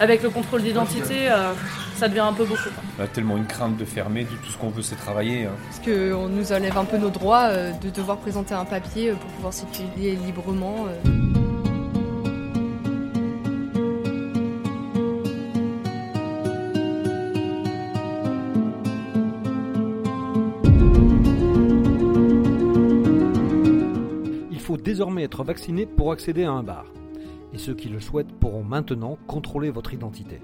avec le contrôle d'identité, euh, ça devient un peu beaucoup. On a tellement une crainte de fermer, de tout ce qu'on veut c'est travailler. hein. Parce qu'on nous enlève un peu nos droits euh, de devoir présenter un papier euh, pour pouvoir circuler librement. euh. Il faut désormais être vacciné pour accéder à un bar. Et ceux qui le souhaitent pourront maintenant contrôler votre identité.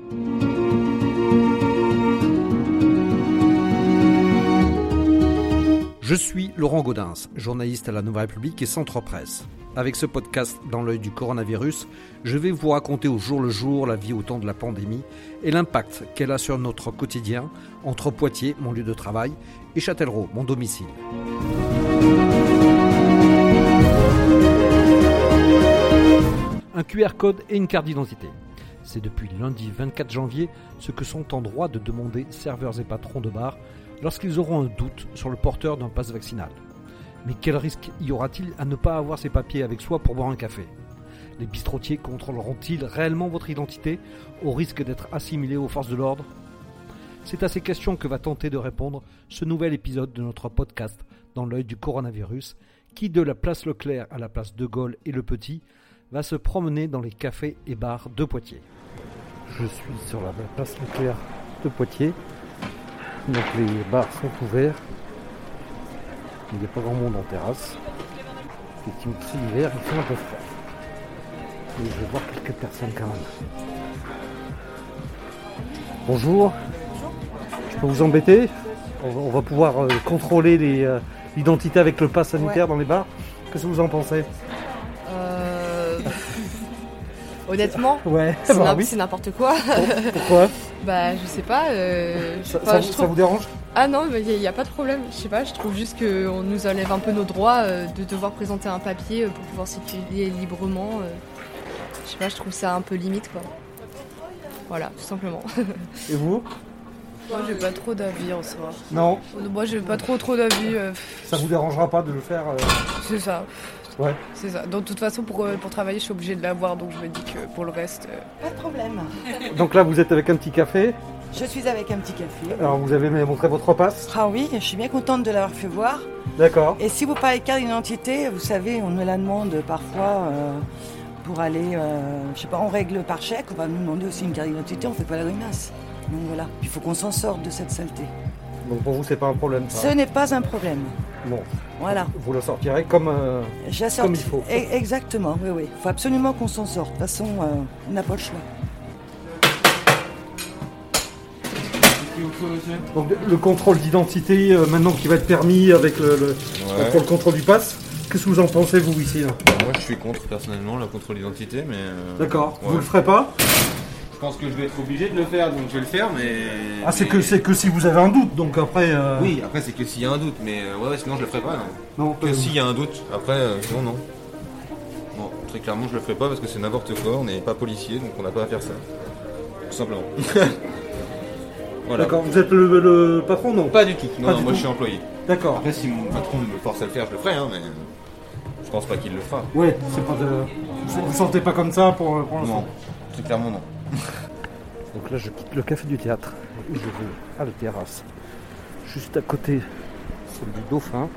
Je suis Laurent Gaudens, journaliste à la Nouvelle République et Centre Presse. Avec ce podcast dans l'œil du coronavirus, je vais vous raconter au jour le jour la vie au temps de la pandémie et l'impact qu'elle a sur notre quotidien entre Poitiers, mon lieu de travail, et Châtellerault, mon domicile. Un QR code et une carte d'identité. C'est depuis lundi 24 janvier ce que sont en droit de demander serveurs et patrons de bar lorsqu'ils auront un doute sur le porteur d'un passe vaccinal. Mais quel risque y aura-t-il à ne pas avoir ses papiers avec soi pour boire un café? Les bistrotiers contrôleront-ils réellement votre identité au risque d'être assimilés aux forces de l'ordre? C'est à ces questions que va tenter de répondre ce nouvel épisode de notre podcast dans l'œil du coronavirus qui de la place Leclerc à la place de Gaulle et le Petit va se promener dans les cafés et bars de Poitiers. Je suis sur la place Leclerc de Poitiers. Donc les bars sont ouverts. Il n'y a pas grand monde en terrasse. Effectivement, c'est l'hiver, il fait un peu froid. Et je vais voir quelques personnes quand même. Bonjour. Je peux vous embêter? On va, pouvoir euh, contrôler les, euh, l'identité avec le pass sanitaire dans les bars. Qu'est-ce que vous en pensez? Honnêtement, Ouais, c'est bah oui. c'est n'importe quoi. Pourquoi bah, je sais pas. euh, je sais ça, pas, ça je vous- trouve- ça vous dérange Ah non, il n'y a, pas de problème. Je sais pas, je trouve juste qu'on nous enlève un peu nos droits euh, de devoir présenter un papier euh, pour pouvoir circuler librement. euh. Je sais pas, je trouve ça un peu limite quoi. Voilà, tout simplement. Et vous Moi j'ai pas trop d'avis en soi. Non, Moi j'ai pas trop trop d'avis. ça vous dérangera pas de le faire euh, c'est ça. Ouais. C'est ça. Donc de toute façon pour, euh, pour travailler je suis obligée de l'avoir donc je me dis que pour le reste. euh, Pas de problème. Donc là, vous êtes avec un petit café. Je suis avec un petit café. Alors, vous avez montré votre passe. Ah oui, je suis bien contente de l'avoir fait voir. D'accord. Et si vous parlez de carte d'identité, vous savez, on nous la demande parfois euh, pour aller, euh, je sais pas, on règle par chèque, on va nous demander aussi une carte d'identité, on fait pas la grimace. Donc voilà, il faut qu'on s'en sorte de cette saleté. Donc pour vous, c'est pas un problème. Ce Ça. n'est pas un problème. Bon, Voilà. vous le sortirez comme. euh, Comme il faut. E- Exactement, oui, oui. Il faut absolument qu'on s'en sorte. De toute façon, euh, on n'a pas le choix. Donc le contrôle d'identité, euh, maintenant qui va être permis avec le, le- Ouais. pour le contrôle du pass. Qu'est-ce que vous en pensez vous ici là? Moi je suis contre personnellement le contrôle d'identité, mais. euh, D'accord. ouais. Vous le ferez pas? Pense que je vais être obligé de le faire, donc je vais le faire, mais. Ah, c'est mais- que c'est que si vous avez un doute. Donc après. euh, Oui, après c'est que s'il y a un doute, mais euh, ouais, ouais, sinon je le ferai pas. Non. Non. Que s'il y a un doute, après, euh, sinon non. Non, très clairement je le ferai pas parce que c'est n'importe quoi, on n'est pas policier, donc on n'a pas à faire ça. Tout simplement. voilà. D'accord. Vous êtes le, le patron non? Pas du tout, non, non, du moi tout. je suis employé. D'accord. Après si mon patron me force à le faire, je le ferai, hein, mais je pense pas qu'il le fera. Ouais. C'est pas de. Vous vous sentez pas comme ça pour, pour l'instant? Non, très clairement non. Donc là, je quitte le café du théâtre et je vais à la terrasse. Juste à côté, celle du Dauphin.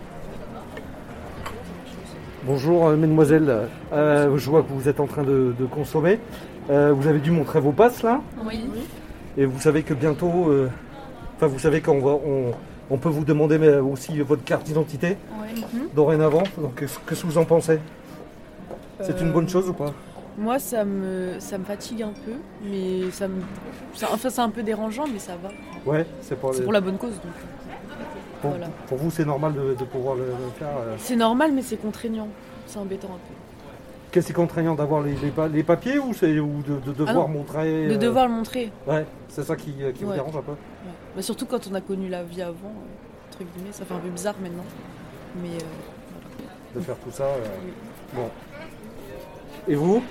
Bonjour, euh, mesdemoiselles. Euh, je vois que vous êtes en train de, de consommer. Euh, vous avez dû montrer vos passes là Oui. Et vous savez que bientôt. euh, Enfin, vous savez qu'on va. On, on peut vous demander mais aussi votre carte d'identité dorénavant. Donc, qu'est-ce que vous en pensez? C'est une bonne chose ou pas? Moi ça me ça me fatigue un peu, mais ça me. ça- enfin c'est un peu dérangeant mais ça va. Ouais, c'est pour, les- pour la bonne cause donc. pour, voilà. pour vous, c'est normal de, de pouvoir le, faire. euh. C'est normal mais c'est contraignant. C'est embêtant un peu. Qu'est-ce qui est contraignant d'avoir les, les, pa- les papiers ou, c'est- ou de, de devoir Ah montrer De euh, devoir le montrer. Ouais, c'est ça qui, euh, qui vous dérange un peu. Ouais. Bah, surtout quand on a connu la vie avant, euh, entre guillemets, ça fait un peu bizarre maintenant. Mais euh, De faire tout ça. Bon. Et vous?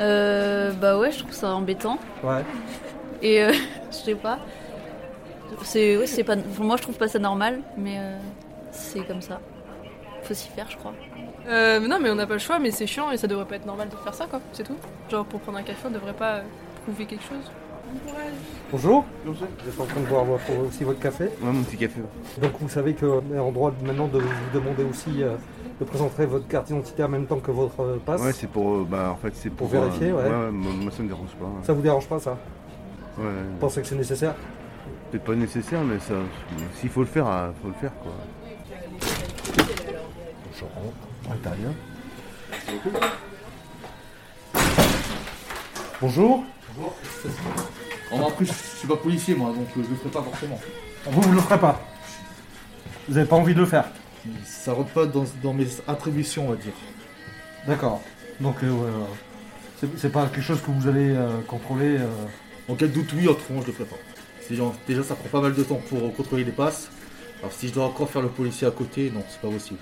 Euh, bah ouais, je trouve ça embêtant. Ouais. Et euh, je sais pas. C'est, ouais, c'est pas. pour moi, je trouve pas ça normal, mais euh, c'est comme ça. Faut s'y faire, je crois. Euh, non, mais on n'a pas le choix, mais c'est chiant et ça devrait pas être normal de faire ça, quoi. C'est tout. Genre, pour prendre un café, on devrait pas euh, prouver quelque chose. Bonjour. Vous êtes en train de boire aussi votre café. Ouais, mon petit café. Donc vous savez qu'on est en droit maintenant de vous demander aussi euh, de présenter votre carte d'identité en même temps que votre euh, passe. Ouais, c'est pour. euh, bah, en fait, c'est pour. Pour vérifier, ouais. moi, moi, ça me dérange pas. Ça vous dérange pas ça? Ouais. Vous pensez que c'est nécessaire? Peut-être pas nécessaire, mais ça. S'il faut le faire, ah, faut le faire, quoi. Je rentre l'intérieur. Bonjour. En plus, je suis pas policier moi, donc euh, je le ferai pas forcément. Vous, vous le ferez pas Vous n'avez pas envie de le faire Ça rentre pas dans, dans mes attributions, on va dire. D'accord. Donc euh, c'est- c'est pas quelque chose que vous allez euh, contrôler euh, En cas de doute, oui, autrement, je le ferai pas. C'est genre- déjà, ça prend pas mal de temps pour contrôler les passes. Alors, si je dois encore faire le policier à côté, non, c'est pas possible.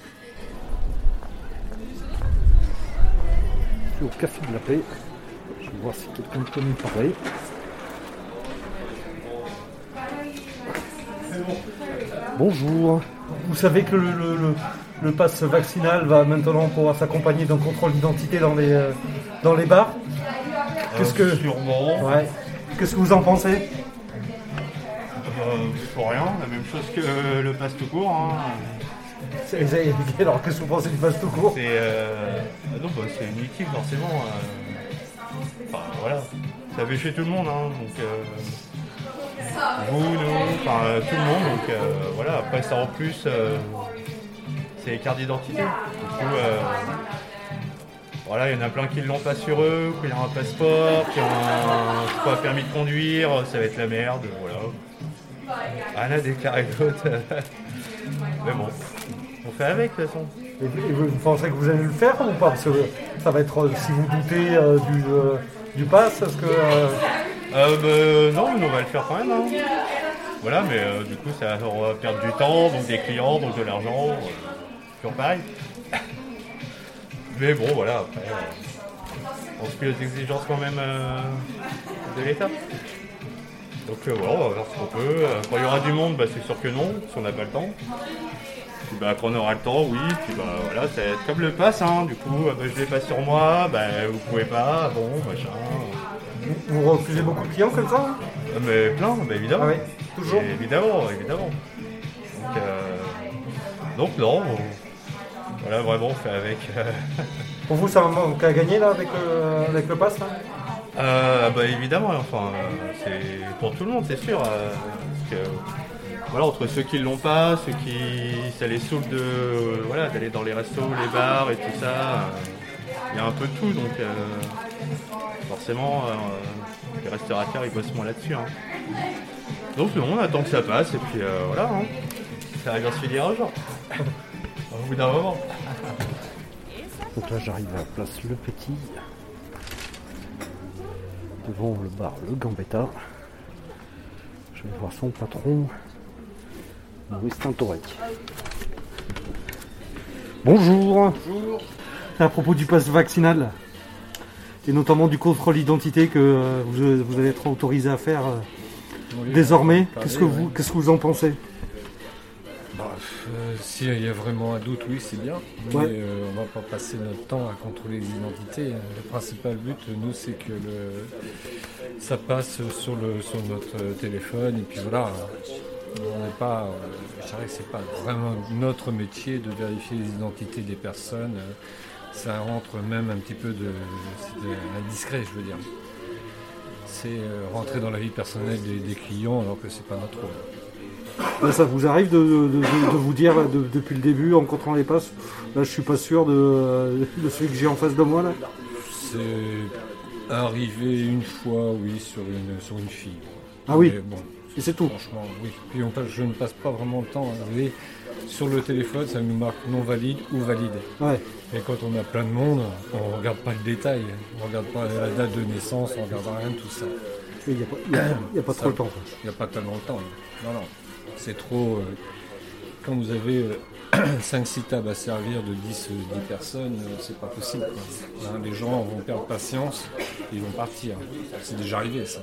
Je suis au café de la paix. Je vais voir si quelqu'un peut me parler. Bonjour. Vous savez que le, le, le- le pass vaccinal va maintenant pouvoir s'accompagner d'un contrôle d'identité dans les, euh, dans les bars Qu'est-ce que... Sûrement. Ouais. Qu'est-ce que vous en pensez Euh, pour rien, la même chose que le passe tout court. hein. Alors qu'est-ce que vous pensez du pass tout court C'est euh, ah non, bah, c'est inutile forcément. euh. Enfin voilà, ça fait chez tout le monde. Hein, donc, euh, vous, nous, enfin euh, tout le monde. Donc euh, voilà, après ça en plus, euh, c'est les cartes d'identité. Du coup, euh, voilà, il y en a plein qui l'ont pas sur eux, qui ont un passeport, qui ont un je sais pas, permis de conduire, ça va être la merde, voilà. Rien à déclarer d'autre. Mais bon, on fait avec de toute façon. Et vous, pensez que vous allez le faire ou pas Parce que ça va être, euh, si vous doutez euh, du, euh, du pass, est-ce que... euh, bah, non, mais on va le faire quand même. hein. Voilà, mais du coup, ça va perdre du temps, donc des clients, donc de l'argent. toujours pareil. mais bon, voilà, après, on suit les exigences quand même de l'État. Donc voilà, on va voir ce qu'on peut. Quand il y aura du monde, bah, c'est sûr que non, si on n'a pas le temps. Puis bah, quand on aura le temps, oui. Puis bah voilà, c'est comme le pass, hein. Du coup, euh, bah, je l'ai pas sur moi, bah, vous pouvez pas, bon, machin. vous, vous refusez beaucoup de clients comme ça hein? Ah, Mais plein, bah, évidemment. Ah oui, toujours Et Évidemment, évidemment. Donc, euh, donc non, on- voilà, vraiment, on fait avec. euh, Pour vous, ça manque à gagner là avec, euh, avec le pass là? Euh, bah évidemment, enfin, euh, c'est pour tout le monde, c'est sûr. euh, parce que, voilà, entre ceux qui l'ont pas, ceux qui ça les saoule voilà d'aller dans les restos, les bars et tout ça, euh, il y a un peu de tout, donc euh, forcément euh, les restaurateurs ils bossent moins là-dessus. hein. Donc on attend que ça passe et puis voilà, hein. ça va bien se finir un jour. Au bout d'un moment. Donc là, j'arrive à la place Le Petit, devant le bar Le Gambetta. Je vais voir son patron, Maurice Tintorec. Bonjour. Bonjour. À propos du pass vaccinal et notamment du contrôle d'identité que euh, vous, vous allez être autorisé à faire euh, Oui, désormais. Qu'est-ce que vous, ouais. qu'est-ce que vous en pensez? Bah, euh, S'il y a vraiment un doute, oui, c'est bien. Mais Ouais. euh, on va pas passer notre temps à contrôler les identités. Le principal but, nous, c'est que le, ça passe sur, le, sur notre téléphone. Et puis voilà, on n'est pas. euh, Je dirais que c'est pas vraiment notre métier de vérifier les identités des personnes. Ça rentre même un petit peu de. Indiscret, je veux dire. C'est euh, rentrer dans la vie personnelle des, des clients alors que c'est pas notre rôle. Ça vous arrive de, de- de- de vous dire là, depuis le début en contrôlant les passes, là je suis pas sûr de, de celui que j'ai en face de moi là? C'est arrivé une fois, oui, sur une, sur une fille. Ah oui. Mais bon, Et c'est tout. Franchement, oui. Puis on passe- je ne passe pas vraiment le temps à aller sur le téléphone, ça nous marque non valide ou valide. Ouais. Et quand on a plein de monde, on regarde pas le détail, on regarde pas la date de naissance, on regarde rien de tout ça. Il n'y a, pas- il y a- il y a pas Ça- trop le temps. Il n'y a pas tellement le temps. Non, non. C'est trop. euh, quand vous avez 5-6 tables à servir de 10, euh, 10 personnes, euh, c'est pas possible. quoi. Hein, les gens vont perdre patience, ils vont partir. C'est déjà arrivé ça.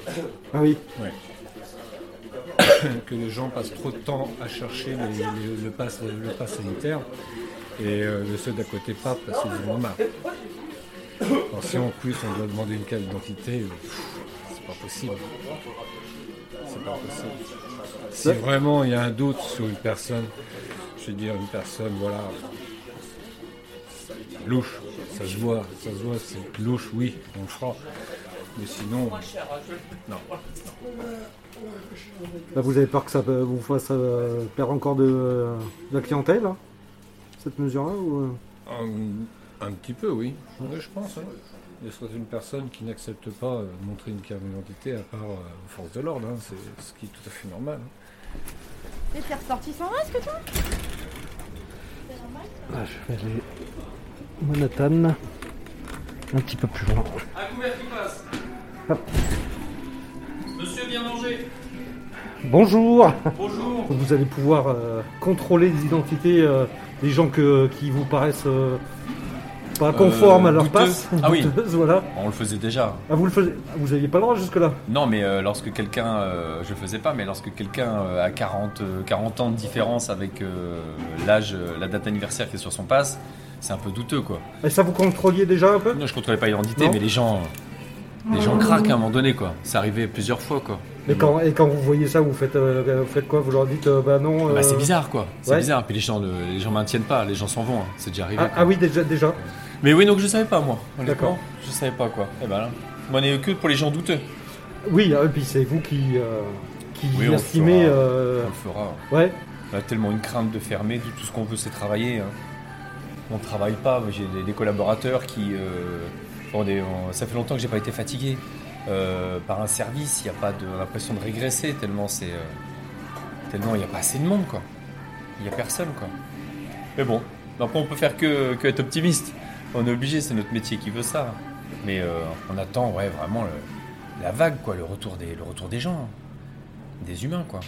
Ah oui. Ouais. que les gens passent trop de temps à chercher le, pass, sanitaire et euh, le ceux d'à côté partent parce qu'ils ont marre. Alors, si en plus on doit demander une carte d'identité, euh, c'est pas possible. C'est pas possible. Si vraiment il y a un doute sur une personne, je veux dire une personne, voilà, louche, ça se voit, ça se voit, c'est louche, oui, on le fera. Mais sinon, non. Là, vous avez peur que ça euh, vous fasse euh, perdre encore de, euh, de la clientèle, hein, cette mesure-là ou, Un, un petit peu, oui. Ouais, je pense. hein. Il y a certaines personnes qui n'acceptent pas de montrer une carte d'identité à part euh, aux forces de l'ordre. hein. C'est ce qui est tout à fait normal. hein. Et t'es ressorti sans masque, toi Ah, je vais aller Manhattan, un petit peu plus loin. Un couvert qui passe. Hop. Monsieur, bien manger. Bonjour Bonjour. Vous allez pouvoir euh, contrôler les identités euh, des gens que, qui vous paraissent euh, pas conformes Euh, à leur passe. Ah oui. Voilà. On le faisait déjà. Ah, vous le faisiez Vous n'aviez pas le droit jusque-là Non, mais euh, lorsque quelqu'un, euh, je le faisais pas, mais lorsque quelqu'un euh, a 40, euh, 40 ans de différence avec euh, l'âge, la date d'anniversaire qui est sur son passe, c'est un peu douteux quoi. Et ça, vous contrôliez déjà un peu Non, je contrôlais pas l'identité, mais les gens, les gens craquent à un moment donné quoi. C'est arrivé plusieurs fois quoi. et quand, et quand vous voyez ça, vous faites, euh, vous faites quoi? Vous leur dites, euh, bah non. Bah, euh, c'est bizarre quoi. C'est ouais. bizarre. Puis les gens, ne- les gens maintiennent pas, les gens s'en vont. hein. C'est déjà arrivé. Ah, ah oui, déjà, déjà. Mais oui, donc je savais pas moi. D'accord. Je savais pas quoi. Et ben là, moi, on est que pour les gens douteux. Oui, ah, et puis c'est vous qui, euh, qui Oui, on le estimez. fera. euh, On le fera. Ouais. On a tellement une crainte de fermer, tout ce qu'on veut, c'est travailler. hein. On ne travaille pas. J'ai des, des collaborateurs qui. euh, bon, des- on- ça fait longtemps que j'ai pas été fatigué euh, par un service. Il n'y a pas de l'impression de régresser tellement c'est euh, tellement il n'y a pas assez de monde quoi. Il n'y a personne quoi. Mais bon, après on peut faire que, que être optimiste. On est obligé, c'est notre métier qui veut ça. Mais on attend ouais vraiment le- la vague quoi, le retour des le retour des gens, des humains quoi.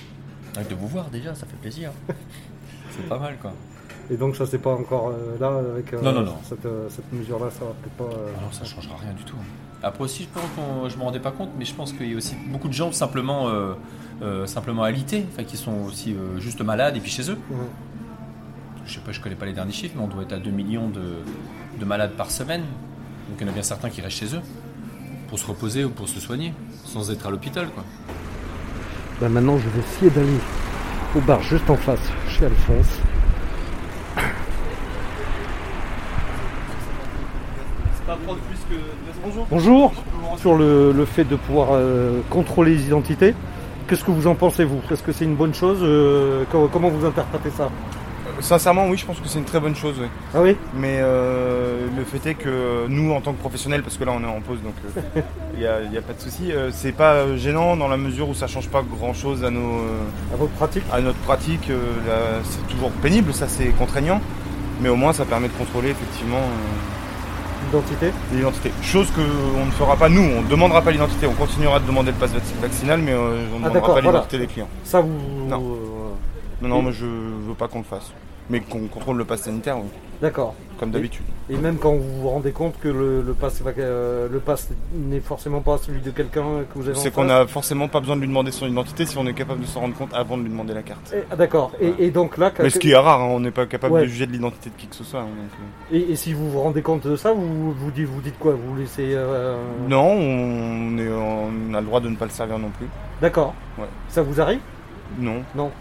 De vous voir déjà, ça fait plaisir. c'est pas mal quoi. Et donc ça c'est pas encore euh, là avec euh, Non, non, non. cette, euh, cette mesure-là, ça va peut-être pas. non, ça changera rien du tout. Après aussi, je pense qu'on, je me rendais pas compte, mais je pense qu'il y a aussi beaucoup de gens simplement, euh, euh, simplement alités, enfin qui sont aussi euh, juste malades et puis chez eux. Ouais. Je sais pas, je connais pas les derniers chiffres, mais on doit être à 2 millions de, de malades par semaine. Donc il y en a bien certains qui restent chez eux pour se reposer ou pour se soigner, sans être à l'hôpital quoi. Bah maintenant je vais essayer d'aller au bar juste en face, chez Alphonse. C'est pas prendre plus que. Bonjour. Bonjour. Sur le, le fait de pouvoir euh, contrôler les identités, qu'est-ce que vous en pensez vous Est-ce que c'est une bonne chose Euh, co- Comment vous interprétez ça? Sincèrement, oui, je pense que c'est une très bonne chose. oui. Ah oui? Mais euh, le fait est que nous, en tant que professionnels, parce que là on est en pause, donc euh, il n'y a, y a pas de souci, euh, c'est pas euh, gênant dans la mesure où ça change pas grand-chose à nos à votre pratique? À notre pratique, euh, c'est toujours pénible, ça c'est contraignant, mais au moins ça permet de contrôler effectivement l'identité. L'identité. Chose que on ne fera pas nous, on ne demandera pas l'identité, on continuera de demander le pass vac- vaccinal, mais euh, on ne Ah, demandera pas voilà. l'identité des clients. Ça vous. Non. euh, Non, non, moi je veux pas qu'on le fasse. Mais qu'on contrôle le pass sanitaire, oui. D'accord. Comme d'habitude. Et, et même quand vous vous rendez compte que le, le pass, euh, le pass n'est forcément pas celui de quelqu'un que vous avez C'est qu'on face. a forcément pas besoin de lui demander son identité si on est capable de s'en rendre compte avant de lui demander la carte. Ah, D'accord. Et, et donc là. Mais ce qui est rare, hein, on n'est pas capable Ouais. de juger de l'identité de qui que ce soit. hein, donc, euh. Et, et si vous vous rendez compte de ça, vous vous dites, vous dites quoi? Vous laissez. euh, Non, on, est, on a le droit de ne pas le servir non plus. D'accord. Ouais. Ça vous arrive? Non. Non.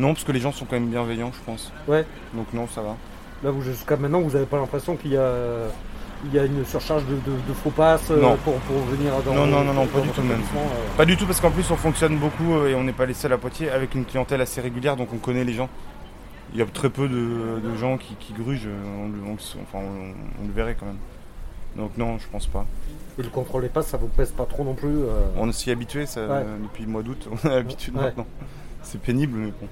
Non, parce que les gens sont quand même bienveillants, je pense. Ouais. Donc non, ça va. Là, vous jusqu'à maintenant, vous n'avez pas l'impression qu'il y a, il y a une surcharge de, de, de faux passes euh, Non. pour, pour venir dans non, non, non, non, pas du tout même. euh. Pas du tout, parce qu'en plus on fonctionne beaucoup euh, et on n'est pas les seuls à Poitiers avec une clientèle assez régulière, donc on connaît les gens. Il y a très peu de, de gens qui, qui grugent, on, enfin, on- on le verrait quand même. Donc non, je pense pas. Et le contrôle des passes, ça vous pèse pas trop non plus euh. On s'y est habitué ça, Ouais. euh, depuis le mois d'août, on a l'habitude Ouais. maintenant. C'est pénible, mais bon.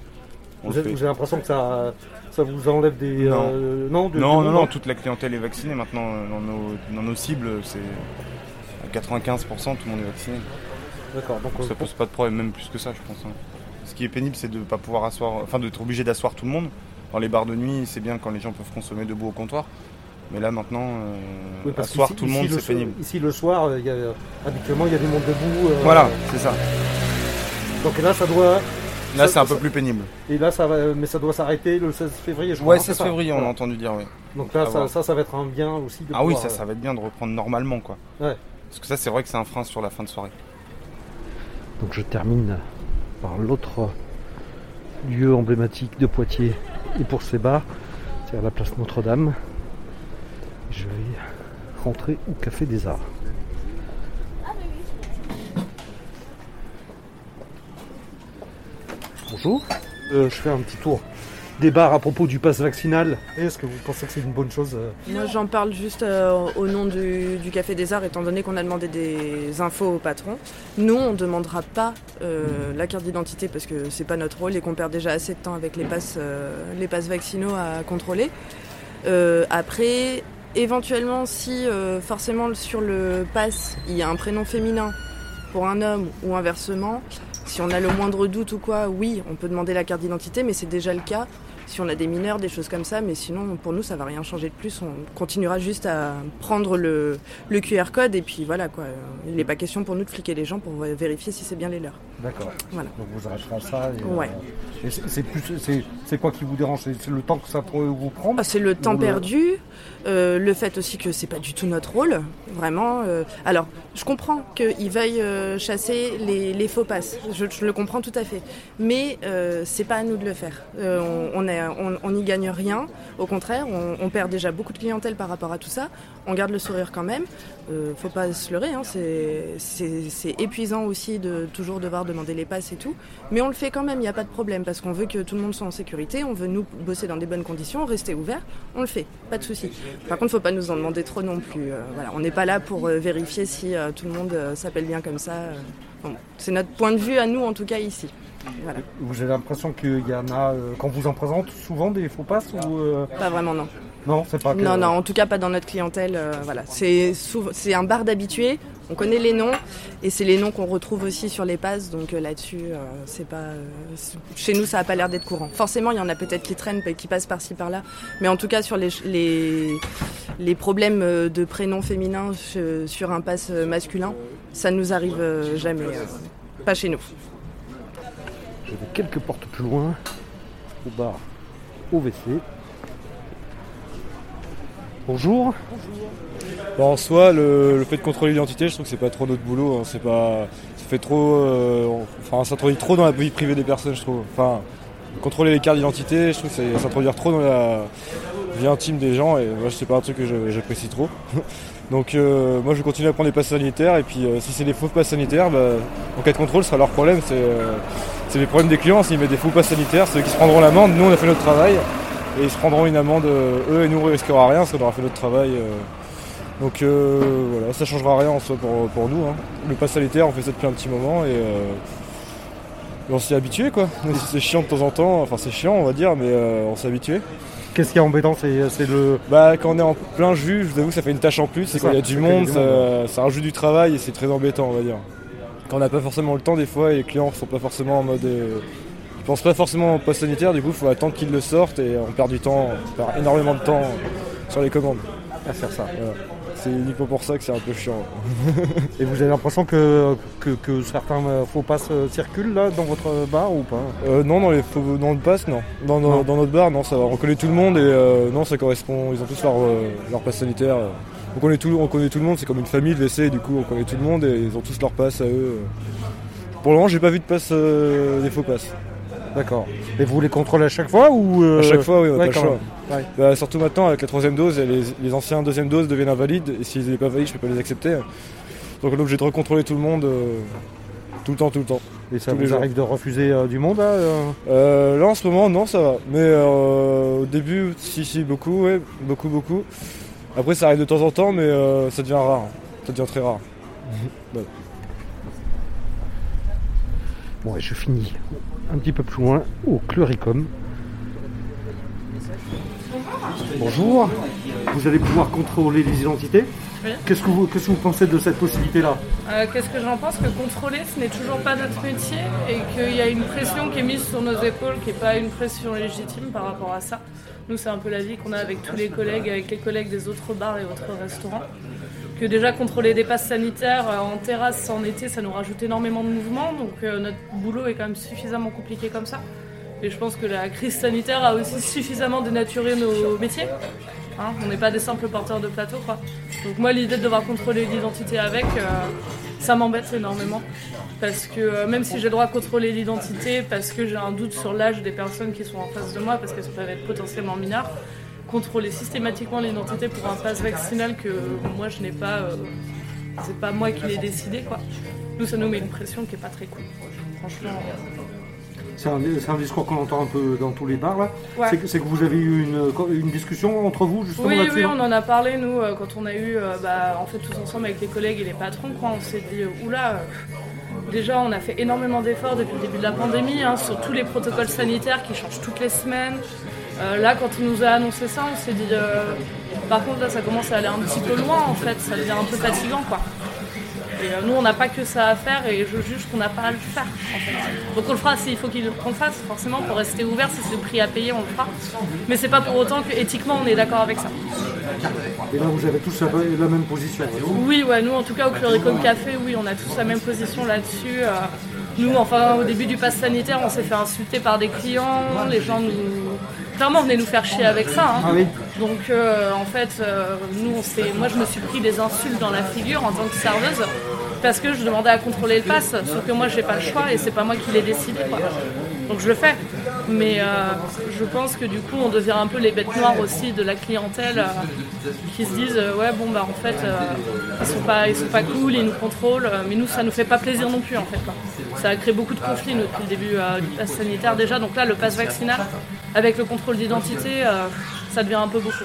On Vous avez, l'impression que ça, ça vous enlève des. Non, euh, non, de- non, non, non, toute la clientèle est vaccinée maintenant. euh, Dans nos, dans nos cibles, c'est à 95%, tout le monde est vacciné. D'accord, donc, ça euh, pose pas de problème, même plus que ça, je pense. hein. Ce qui est pénible, c'est de pas pouvoir asseoir, enfin d'être obligé d'asseoir tout le monde. Dans les bars de nuit, c'est bien quand les gens peuvent consommer debout au comptoir. Mais là maintenant, euh, Oui, parce asseoir tout le monde, c'est pénible. Ici, le soir, il y a, habituellement, il y a du monde debout. euh, Voilà, c'est ça. Donc là, ça doit. Là, c'est un peu plus pénible. Et là, ça va, mais ça doit s'arrêter le 16 février, je crois. Ouais, hein, c'est 16 ça février, on a Voilà. entendu dire, oui. Donc là, ça, ça, ça va être un bien aussi. De Ah oui, ça, ça va être bien de reprendre normalement, quoi. Ouais. Parce que ça, c'est vrai que c'est un frein sur la fin de soirée. Donc je termine par l'autre lieu emblématique de Poitiers et pour ces bars, c'est à la place Notre-Dame. Je vais rentrer au Café des Arts. Bonjour, Euh, je fais un petit tour des bars à propos du pass vaccinal. Est-ce que vous pensez que c'est une bonne chose euh Moi, j'en parle juste euh, au nom du, du Café des Arts, étant donné qu'on a demandé des infos au patron. Nous, on ne demandera pas euh, la carte d'identité parce que c'est pas notre rôle et qu'on perd déjà assez de temps avec les passes, euh, les passes vaccinaux à contrôler. Euh, après, éventuellement, si euh, forcément sur le pass il y a un prénom féminin pour un homme ou inversement, si on a le moindre doute ou quoi, oui, on peut demander la carte d'identité, mais c'est déjà le cas. Si on a des mineurs, des choses comme ça, mais sinon pour nous ça va rien changer de plus. On continuera juste à prendre le, le QR code et puis voilà quoi. Il n'est pas question pour nous de fliquer les gens pour vérifier si c'est bien les leurs. D'accord. Voilà. Donc vous arrêterez ça. Et, Ouais. euh, et c'est- plus, c'est, c'est quoi qui vous dérange? C'est le temps que ça pourrait vous prendre Ah, C'est le temps perdu, euh, le fait aussi que c'est pas du tout notre rôle, vraiment. euh. alors, je comprends qu'ils veuillent chasser les, les faux passes, je, je le comprends tout à fait, mais c'est pas à nous de le faire. On, on, est- on- on n'y gagne rien, au contraire, on, on perd déjà beaucoup de clientèle par rapport à tout ça. On garde le sourire quand même. Faut pas se leurrer, hein, c'est épuisant aussi de toujours devoir demander les passes et tout, mais on le fait quand même, il n'y a pas de problème parce qu'on veut que tout le monde soit en sécurité, on veut nous bosser dans des bonnes conditions, rester ouvert, on le fait, pas de souci. Par contre, faut pas nous en demander trop non plus. euh, voilà, on n'est pas là pour euh, vérifier si euh, tout le monde s'appelle bien comme ça. Bon, c'est notre point de vue à nous en tout cas ici. Voilà. Vous avez l'impression qu'il y en a, quand vous en présente, souvent des faux passes ou, Pas vraiment non. Non, c'est pas que- Non, non, en tout cas pas dans notre clientèle. voilà, c'est un bar d'habitués. On connaît les noms et c'est les noms qu'on retrouve aussi sur les passes. Donc euh, là-dessus, euh, c'est pas euh, chez nous, ça a pas l'air d'être courant. Forcément, il y en a peut-être qui traînent, qui passent par-ci par-là, mais en tout cas sur les les, les problèmes de prénoms féminins sur un pass euh, masculin, ça nous arrive euh, jamais. euh, pas chez nous. Je vais quelques portes plus loin, au bar, au WC. Bonjour. En soi, le, fait de contrôler l'identité, je trouve que c'est pas trop notre boulot. hein. C'est pas, ça fait trop, euh, enfin, ça s'introduit trop dans la vie privée des personnes, je trouve. Enfin, contrôler les cartes d'identité, je trouve que s'introduire trop dans la vie intime des gens. Et moi, c'est pas un truc que j'apprécie trop. Donc, euh, moi, je vais continuer à prendre les passes sanitaires. Et puis, euh, si c'est des faux passes sanitaires, bah, en cas de contrôle, ce sera leur problème. C'est, les problèmes des clients. S'ils mettent des faux passes sanitaires, c'est eux qui se prendront l'amende. Nous, on a fait notre travail. Et ils se prendront une amende, eux, et nous, on risquera rien parce qu'on aura fait notre travail. Donc euh, voilà, ça changera rien en soi pour, pour nous. hein. Le pass sanitaire, on fait ça depuis un petit moment et, euh, et on s'y est habitué quoi. C'est chiant de temps en temps, enfin c'est chiant on va dire, mais euh, on s'est habitué. Qu'est-ce qui est embêtant C'est le. Bah quand on est en plein jus, je vous avoue que ça fait une tâche en plus, c'est quand il y a du c'est qu'il y a monde, du ça, monde, ça rajoute du travail et c'est très embêtant on va dire. Quand on n'a pas forcément le temps des fois et les clients sont pas forcément en mode. ils pensent pas forcément au pass sanitaire, du coup il faut attendre qu'ils le sortent et on perd du temps, on perd énormément de temps sur les commandes. À faire ça. Voilà. C'est uniquement pour ça que c'est un peu chiant. Et vous avez l'impression que, que, que certains euh, faux passes euh, circulent là dans votre bar ou pas? Euh, non, dans, les faux- dans le pass, non. Dans, dans- Non. dans notre bar, non, ça va. On connaît tout le monde et euh, non, ça correspond. Ils ont tous leur, leur passe sanitaire. On connaît, tout, on connaît tout le monde, c'est comme une famille de WC, du coup, on connaît tout le monde et ils ont tous leur passe à eux. Pour le moment, j'ai pas vu de passe des faux passes. D'accord. Et vous les contrôlez à chaque fois ou euh, À chaque fois, oui, on n'a ouais, pas le quand choix. même. Ouais. Bah, surtout maintenant, avec la troisième dose, les, les anciens deuxième dose deviennent invalides et s'ils n'est pas valides, je peux pas les accepter. Donc on est obligé de recontrôler tout le monde euh, tout le temps, tout le temps. Et ça Tous vous jours. arrive de refuser euh, du monde là là en ce moment non ça va. Mais au début si si beaucoup ouais beaucoup beaucoup. Après ça arrive de temps en temps mais ça devient rare. Ça devient très rare. Bon, et je finis un petit peu plus loin au Cluricum. Bonjour. Vous allez pouvoir contrôler les identités. Oui. Qu'est-ce que vous, qu'est-ce que vous pensez de cette possibilité-là Euh, Qu'est-ce que j'en pense Que contrôler, ce n'est toujours pas notre métier et qu'il y a une pression qui est mise sur nos épaules qui n'est pas une pression légitime par rapport à ça. Nous, c'est un peu la vie qu'on a avec tous les collègues, avec les collègues des autres bars et autres restaurants. Que déjà contrôler des passes sanitaires euh, en terrasse en été, ça nous rajoute énormément de mouvements. Donc euh, notre boulot est quand même suffisamment compliqué comme ça. Et je pense que la crise sanitaire a aussi suffisamment dénaturé nos métiers. Hein, on n'est pas des simples porteurs de plateau, quoi. Donc moi, l'idée de devoir contrôler l'identité avec, euh, ça m'embête énormément. Parce que même si j'ai le droit de contrôler l'identité, parce que j'ai un doute sur l'âge des personnes qui sont en face de moi, parce qu'elles peuvent être potentiellement mineures, contrôler systématiquement l'identité pour un pass vaccinal que moi je n'ai pas, euh, c'est pas moi qui l'ai décidé quoi. Nous ça nous met une pression qui est pas très cool. Franchement. euh, C'est un, discours qu'on entend un peu dans tous les bars là. Ouais. C'est que- vous avez eu une, une discussion entre vous justement Oui, là-dessus oui, on en a parlé, nous, euh, quand on a eu, bah, en fait, tous ensemble avec les collègues et les patrons, quoi. On s'est dit, oula, déjà, on a fait énormément d'efforts depuis le début de la pandémie, hein, sur tous les protocoles sanitaires qui changent toutes les semaines. Euh, là, quand il nous a annoncé ça, on s'est dit, euh, par contre, là, ça commence à aller un petit peu loin, en fait, ça devient un peu fatigant, quoi. Et euh, nous, on n'a pas que ça à faire et je juge qu'on n'a pas à le faire. En fait. Donc on le fera s'il faut qu'il- qu'on le fasse, forcément, pour rester ouvert. Si c'est le prix à payer, on le fera. Mais c'est pas pour autant que éthiquement on est d'accord avec ça. Et là vous avez tous la, même position. Oui, ouais, nous en tout cas au Cluricum Café, oui, on a tous la même position là-dessus. Nous, enfin, au début du pass sanitaire, on s'est fait insulter par des clients. Les gens nous. Clairement, nous faire chier avec ça. hein. Ah oui. Donc, euh, en fait, euh, nous, on moi, je me suis pris des insultes dans la figure en tant que serveuse parce que je demandais à contrôler le pass. Sauf que moi, j'ai pas le choix et c'est pas moi qui l'ai décidé. quoi. Donc, je le fais. Mais euh, je pense que du coup, on devient un peu les bêtes noires aussi de la clientèle euh, qui se disent euh, ouais, bon, bah en fait, ils sont pas, ils sont pas cool, ils nous contrôlent. mais nous, ça nous fait pas plaisir non plus en fait. Ça a créé beaucoup de conflits nous, depuis le début du pass sanitaire déjà. Donc là, le pass vaccinal avec le contrôle d'identité, ça devient un peu beaucoup.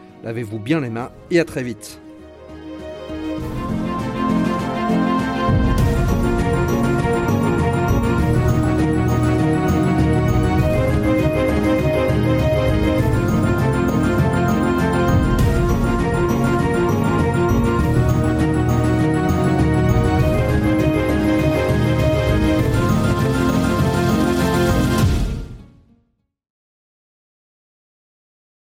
lavez-vous bien les mains et à très vite.